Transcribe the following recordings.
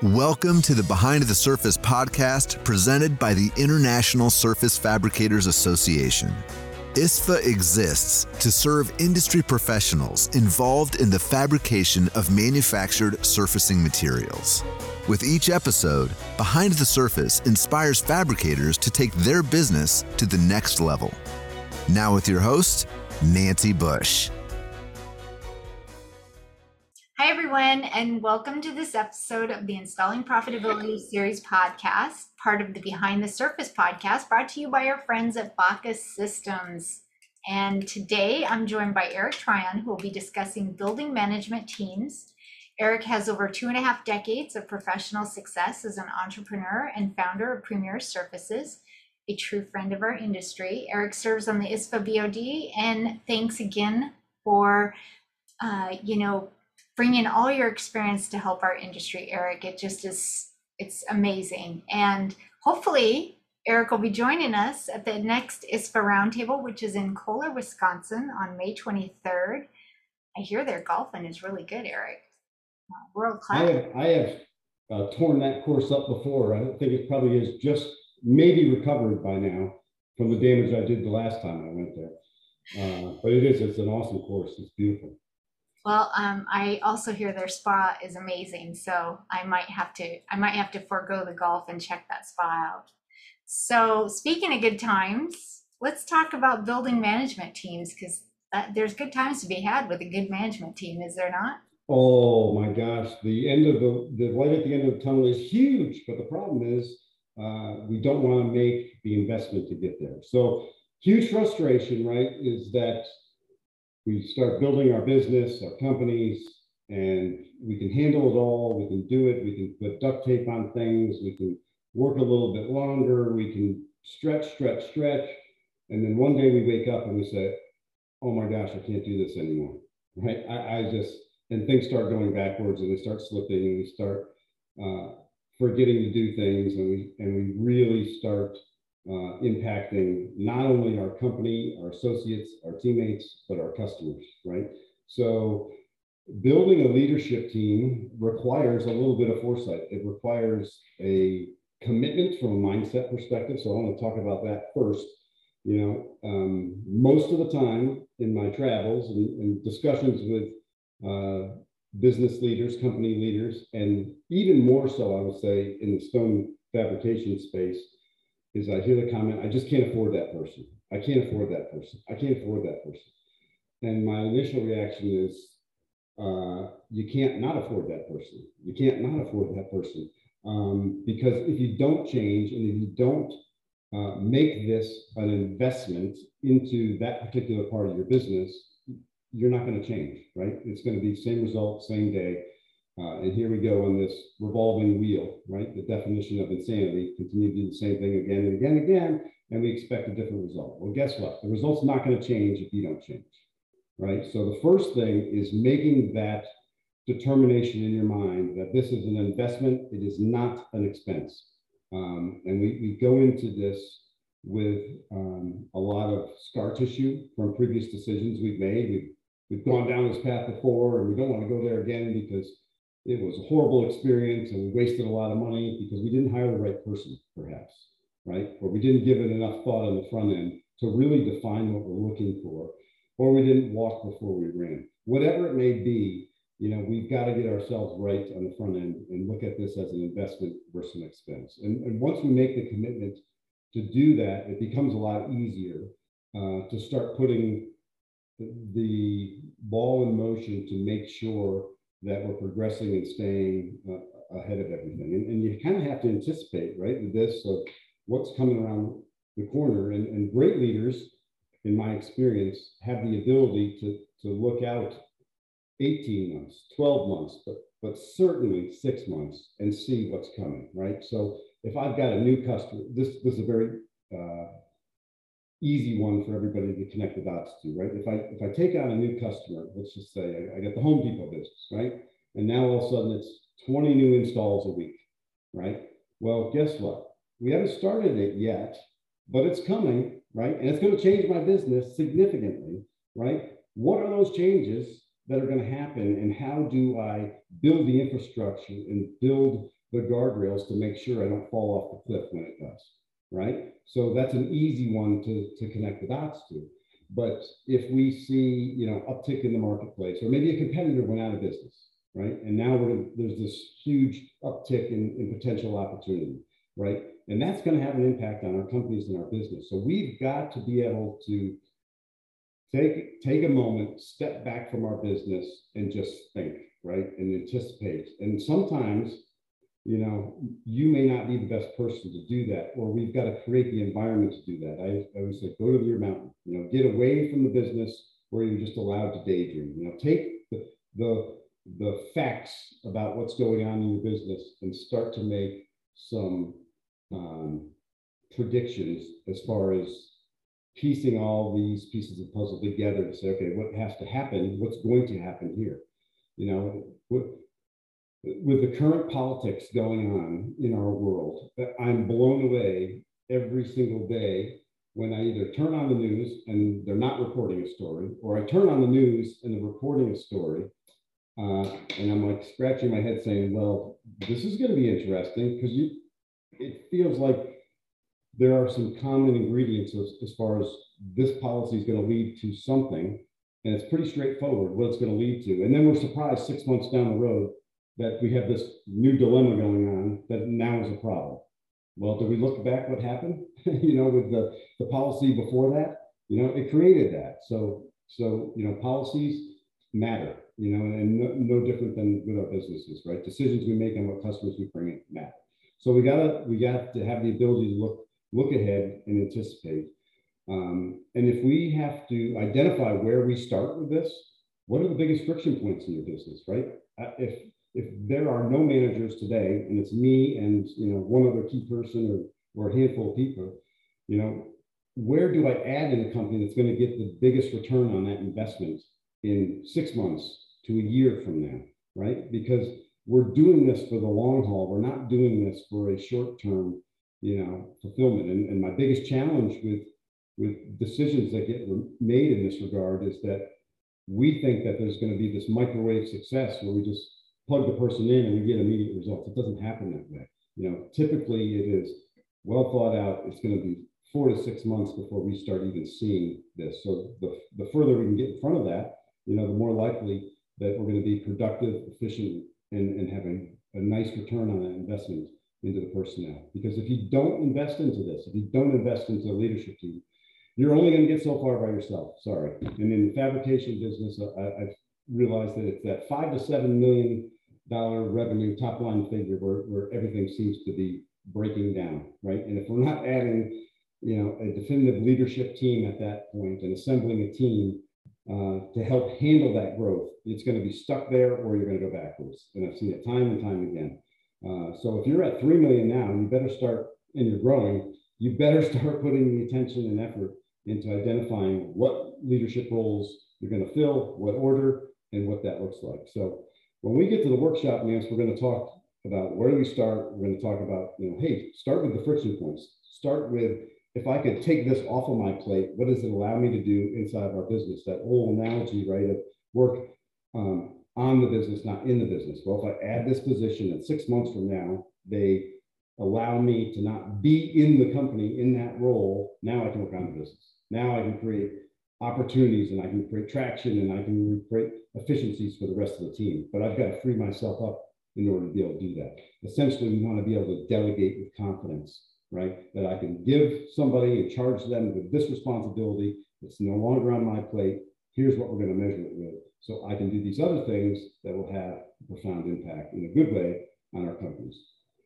Welcome to the Behind the Surface podcast presented by the International Surface Fabricators Association. ISFA exists to serve industry professionals involved in the fabrication of manufactured surfacing materials. With each episode, Behind the Surface inspires fabricators to take their business to the next level. Now, with your host, Nancy Bush. Hi, everyone, and welcome to this episode of the Installing Profitability Series podcast, part of the Behind the Surface podcast, brought to you by our friends at BACA Systems. And today I'm joined by Eric Tryon, who will be discussing building management teams. Eric has over two and a half decades of professional success as an entrepreneur and founder of Premier Surfaces, a true friend of our industry. Eric serves on the ISFA BOD, and thanks again for, uh, you know, bring in all your experience to help our industry, Eric. It just is, it's amazing. And hopefully, Eric will be joining us at the next ISFA Roundtable, which is in Kohler, Wisconsin on May 23rd. I hear their golfing is really good, Eric. World class. I have, I have uh, torn that course up before. I think it probably is just maybe recovered by now from the damage I did the last time I went there. Uh, but it is, it's an awesome course. It's beautiful. Well, um, I also hear their spa is amazing, so I might have to I might have to forego the golf and check that spa out. So, speaking of good times, let's talk about building management teams because there's good times to be had with a good management team, is there not? Oh my gosh, the end of the the light at the end of the tunnel is huge, but the problem is uh, we don't want to make the investment to get there. So huge frustration, right? Is that we start building our business, our companies, and we can handle it all. We can do it. We can put duct tape on things. We can work a little bit longer. We can stretch, stretch, stretch. And then one day we wake up and we say, oh my gosh, I can't do this anymore. Right? I, I just, and things start going backwards and they start slipping and we start uh, forgetting to do things and we, and we really start uh, impacting not only our company, our associates, our teammates, but our customers, right? So building a leadership team requires a little bit of foresight. It requires a commitment from a mindset perspective. So I want to talk about that first. You know, um, most of the time in my travels and, and discussions with uh, business leaders, company leaders, and even more so, I would say, in the stone fabrication space, is I hear the comment, I just can't afford that person. I can't afford that person. I can't afford that person. And my initial reaction is, uh, you can't not afford that person. You can't not afford that person. Um, because if you don't change and if you don't uh, make this an investment into that particular part of your business, you're not going to change, right? It's going to be same result, same day. Uh, and here we go on this revolving wheel, right? The definition of insanity, continue to do the same thing again and again and again, and we expect a different result. Well, guess what? The result's not going to change if you don't change, right? So the first thing is making that determination in your mind that this is an investment, it is not an expense. Um, and we, we go into this with um, a lot of scar tissue from previous decisions we've made. We've, we've gone down this path before, and we don't want to go there again because it was a horrible experience and we wasted a lot of money because we didn't hire the right person, perhaps, right? Or we didn't give it enough thought on the front end to really define what we're looking for, or we didn't walk before we ran. Whatever it may be, you know, we've got to get ourselves right on the front end and look at this as an investment versus an expense. And, and once we make the commitment to do that, it becomes a lot easier uh, to start putting the, the ball in motion to make sure that we're progressing and staying uh, ahead of everything. And, and you kind of have to anticipate, right, this of what's coming around the corner. And, and great leaders, in my experience, have the ability to, to look out 18 months, 12 months, but, but certainly six months and see what's coming, right? So if I've got a new customer, this, this is a very uh, easy one for everybody to connect the dots to, right? If I if I take on a new customer, let's just say I, I get the Home Depot business, right? And now all of a sudden it's 20 new installs a week, right? Well, guess what? We haven't started it yet, but it's coming, right? And it's going to change my business significantly, right? What are those changes that are going to happen and how do I build the infrastructure and build the guardrails to make sure I don't fall off the cliff when it does, right? So that's an easy one to, to connect the dots to. But if we see, you know, uptick in the marketplace, or maybe a competitor went out of business, right? And now we're, there's this huge uptick in, in potential opportunity, right? And that's going to have an impact on our companies and our business. So we've got to be able to take take a moment, step back from our business, and just think, right, and anticipate. And sometimes you know, you may not be the best person to do that, or we've got to create the environment to do that. I, I would say go to your mountain, you know, get away from the business where you're just allowed to daydream. You know, take the, the, the facts about what's going on in your business and start to make some um, predictions as far as piecing all these pieces of puzzle together to say, okay, what has to happen? What's going to happen here? You know, what, with the current politics going on in our world, I'm blown away every single day when I either turn on the news and they're not reporting a story, or I turn on the news and they're reporting a story. Uh, and I'm like scratching my head saying, well, this is going to be interesting because it feels like there are some common ingredients as, as far as this policy is going to lead to something. And it's pretty straightforward what it's going to lead to. And then we're surprised six months down the road that we have this new dilemma going on that now is a problem. Well, do we look back what happened? you know, with the, the policy before that, you know, it created that. So, so you know, policies matter, you know, and no, no different than with our businesses, right? Decisions we make and what customers we bring in matter. So we gotta we got to have the ability to look look ahead and anticipate. Um, and if we have to identify where we start with this, what are the biggest friction points in your business, right? Uh, if if there are no managers today, and it's me and you know one other key person or, or a handful of people, you know, where do I add in a company that's going to get the biggest return on that investment in six months to a year from now, right? Because we're doing this for the long haul. We're not doing this for a short term, you know, fulfillment. And, and my biggest challenge with with decisions that get made in this regard is that we think that there's going to be this microwave success where we just plug the person in and we get immediate results. It doesn't happen that way. You know, typically it is well thought out. It's going to be four to six months before we start even seeing this. So the, the further we can get in front of that, you know, the more likely that we're going to be productive, efficient, and, and having a nice return on that investment into the personnel. Because if you don't invest into this, if you don't invest into a leadership team, you're only going to get so far by yourself. Sorry. And in the fabrication business, I, I've realized that it's that five to seven million revenue top line figure where, where everything seems to be breaking down, right? And if we're not adding, you know, a definitive leadership team at that point and assembling a team uh, to help handle that growth, it's going to be stuck there or you're going to go backwards. And I've seen it time and time again. Uh, so if you're at 3 million now, you better start and you're growing, you better start putting the attention and effort into identifying what leadership roles you're going to fill, what order, and what that looks like. So when we get to the workshop, Nance, we're going to talk about where do we start. We're going to talk about, you know, hey, start with the friction points. Start with if I could take this off of my plate, what does it allow me to do inside of our business? That whole analogy, right, of work um, on the business, not in the business. Well, if I add this position and six months from now, they allow me to not be in the company in that role, now I can work on the business. Now I can create opportunities and I can create traction and I can create efficiencies for the rest of the team. But I've got to free myself up in order to be able to do that. Essentially, we want to be able to delegate with confidence, right? That I can give somebody and charge them with this responsibility. It's no longer on my plate. Here's what we're going to measure it with. So I can do these other things that will have a profound impact in a good way on our companies.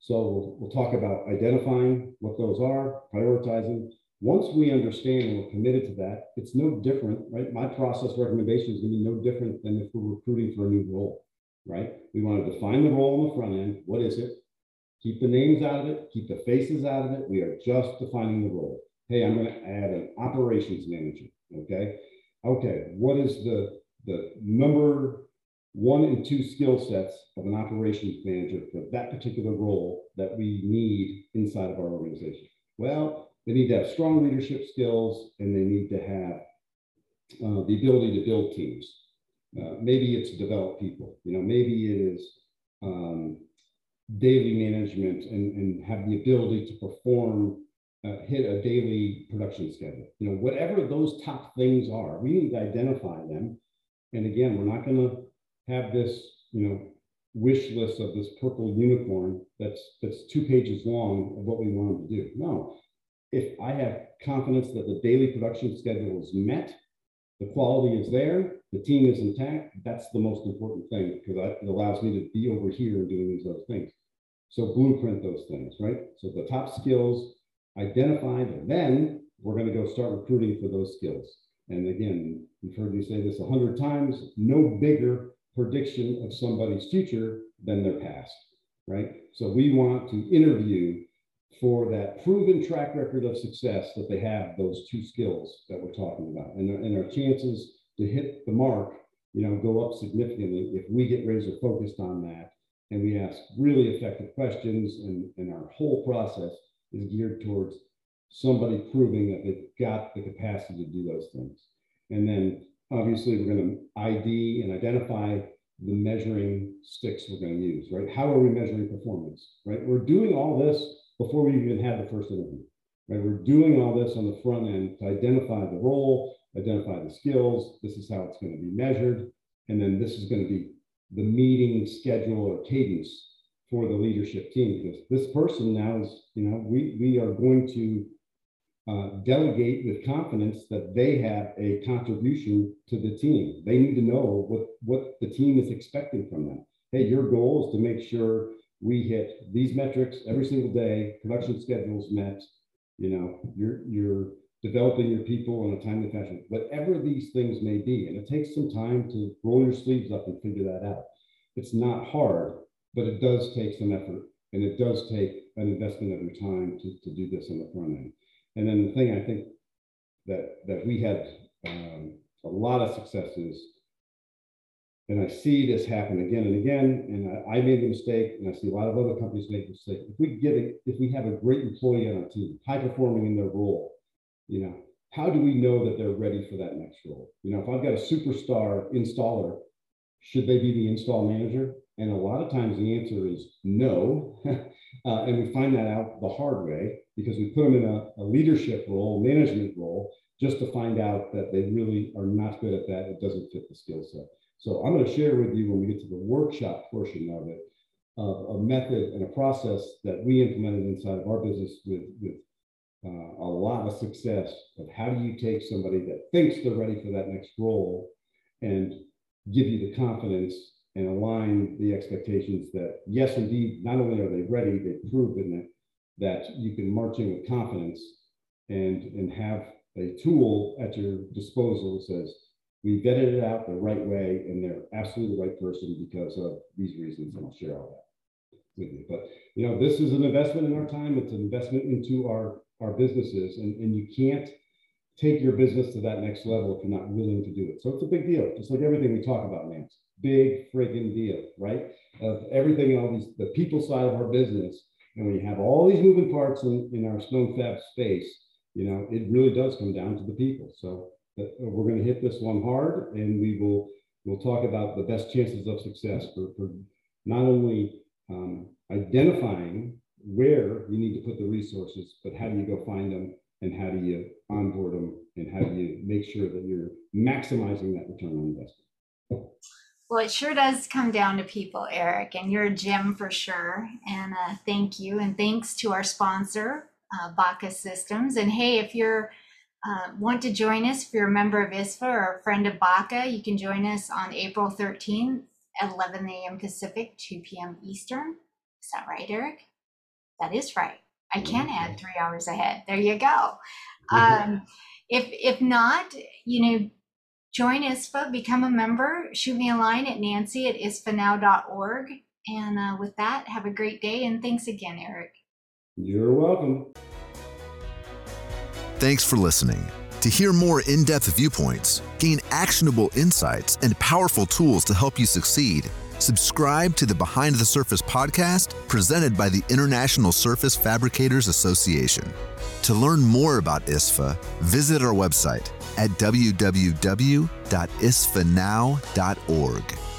So we'll, we'll talk about identifying what those are, prioritizing, once we understand and we're committed to that, it's no different, right? My process recommendation is going to be no different than if we're recruiting for a new role, right? We want to define the role on the front end. What is it? Keep the names out of it, keep the faces out of it. We are just defining the role. Hey, I'm going to add an operations manager. Okay. Okay. What is the, the number one and two skill sets of an operations manager for that particular role that we need inside of our organization? Well, they need to have strong leadership skills and they need to have uh, the ability to build teams. Uh, maybe it's develop people. You know, maybe it is um, daily management and, and have the ability to perform, uh, hit a daily production schedule. You know, whatever those top things are, we need to identify them. And again, we're not going to have this, you know, wish list of this purple unicorn that's that's two pages long of what we want them to do. No, if I have confidence that the daily production schedule is met, the quality is there, the team is intact, that's the most important thing because it allows me to be over here and doing these other things. So blueprint those things, right? So the top skills identified, and then we're going to go start recruiting for those skills. And again, you've heard me say this a hundred times, no bigger prediction of somebody's future than their past, right? So we want to interview for that proven track record of success that they have those two skills that we're talking about. And, and our chances to hit the mark, you know, go up significantly if we get razor focused on that and we ask really effective questions and, and our whole process is geared towards somebody proving that they've got the capacity to do those things. And then obviously we're going to ID and identify the measuring sticks we're going to use, right? How are we measuring performance, right? We're doing all this before we even had the first interview. Right? We're doing all this on the front end to identify the role, identify the skills. This is how it's going to be measured. And then this is going to be the meeting schedule or cadence for the leadership team because this person now is, you know, we, we are going to uh, delegate with confidence that they have a contribution to the team. They need to know what, what the team is expecting from them. Hey, your goal is to make sure we hit these metrics every single day, production schedules met, you know, you're, you're developing your people in a timely fashion, whatever these things may be. And it takes some time to roll your sleeves up and figure that out. It's not hard, but it does take some effort and it does take an investment of your time to, to do this on the front end. And then the thing I think that, that we had um, a lot of successes and I see this happen again and again, and I, I made the mistake, and I see a lot of other companies make the mistake. If we get it, if we have a great employee on our team, high performing in their role, you know, how do we know that they're ready for that next role? You know, if I've got a superstar installer, should they be the install manager? And a lot of times the answer is no. uh, and we find that out the hard way because we put them in a, a leadership role, management role, just to find out that they really are not good at that. It doesn't fit the skill set. So I'm going to share with you when we get to the workshop portion of it, uh, a method and a process that we implemented inside of our business with, with uh, a lot of success of how do you take somebody that thinks they're ready for that next role and give you the confidence and align the expectations that yes, indeed, not only are they ready, they've proven that that you can march in with confidence and and have a tool at your disposal that says we vetted it out the right way and they're absolutely the right person because of these reasons and i'll share all that with you. But you know this is an investment in our time. It's an investment into our our businesses and, and you can't take your business to that next level if you're not willing to do it. So it's a big deal just like everything we talk about Nance big friggin deal right? Of everything all these the people side of our business and when you have all these moving parts in, in our stone fab space you know it really does come down to the people. So we're going to hit this one hard and we will we'll talk about the best chances of success for, for not only um, identifying where you need to put the resources, but how do you go find them and how do you onboard them and how do you make sure that you're maximizing that return on investment? Well, it sure does come down to people, Eric, and you're a gem for sure. And uh, thank you. And thanks to our sponsor, uh, BACA Systems. And hey, if you're uh, want to join us, if you're a member of ISFA or a friend of BACA, you can join us on April 13th at 11 a.m. Pacific, 2 p.m. Eastern. Is that right, Eric? That is right. I can add three hours ahead. There you go. Um, if if not, you know, join ISFA, become a member. Shoot me a line at Nancy at isfanow.org. And uh, with that, have a great day and thanks again, Eric. You're welcome. Thanks for listening. To hear more in depth viewpoints, gain actionable insights, and powerful tools to help you succeed, subscribe to the Behind the Surface podcast presented by the International Surface Fabricators Association. To learn more about ISFA, visit our website at www.isfanow.org.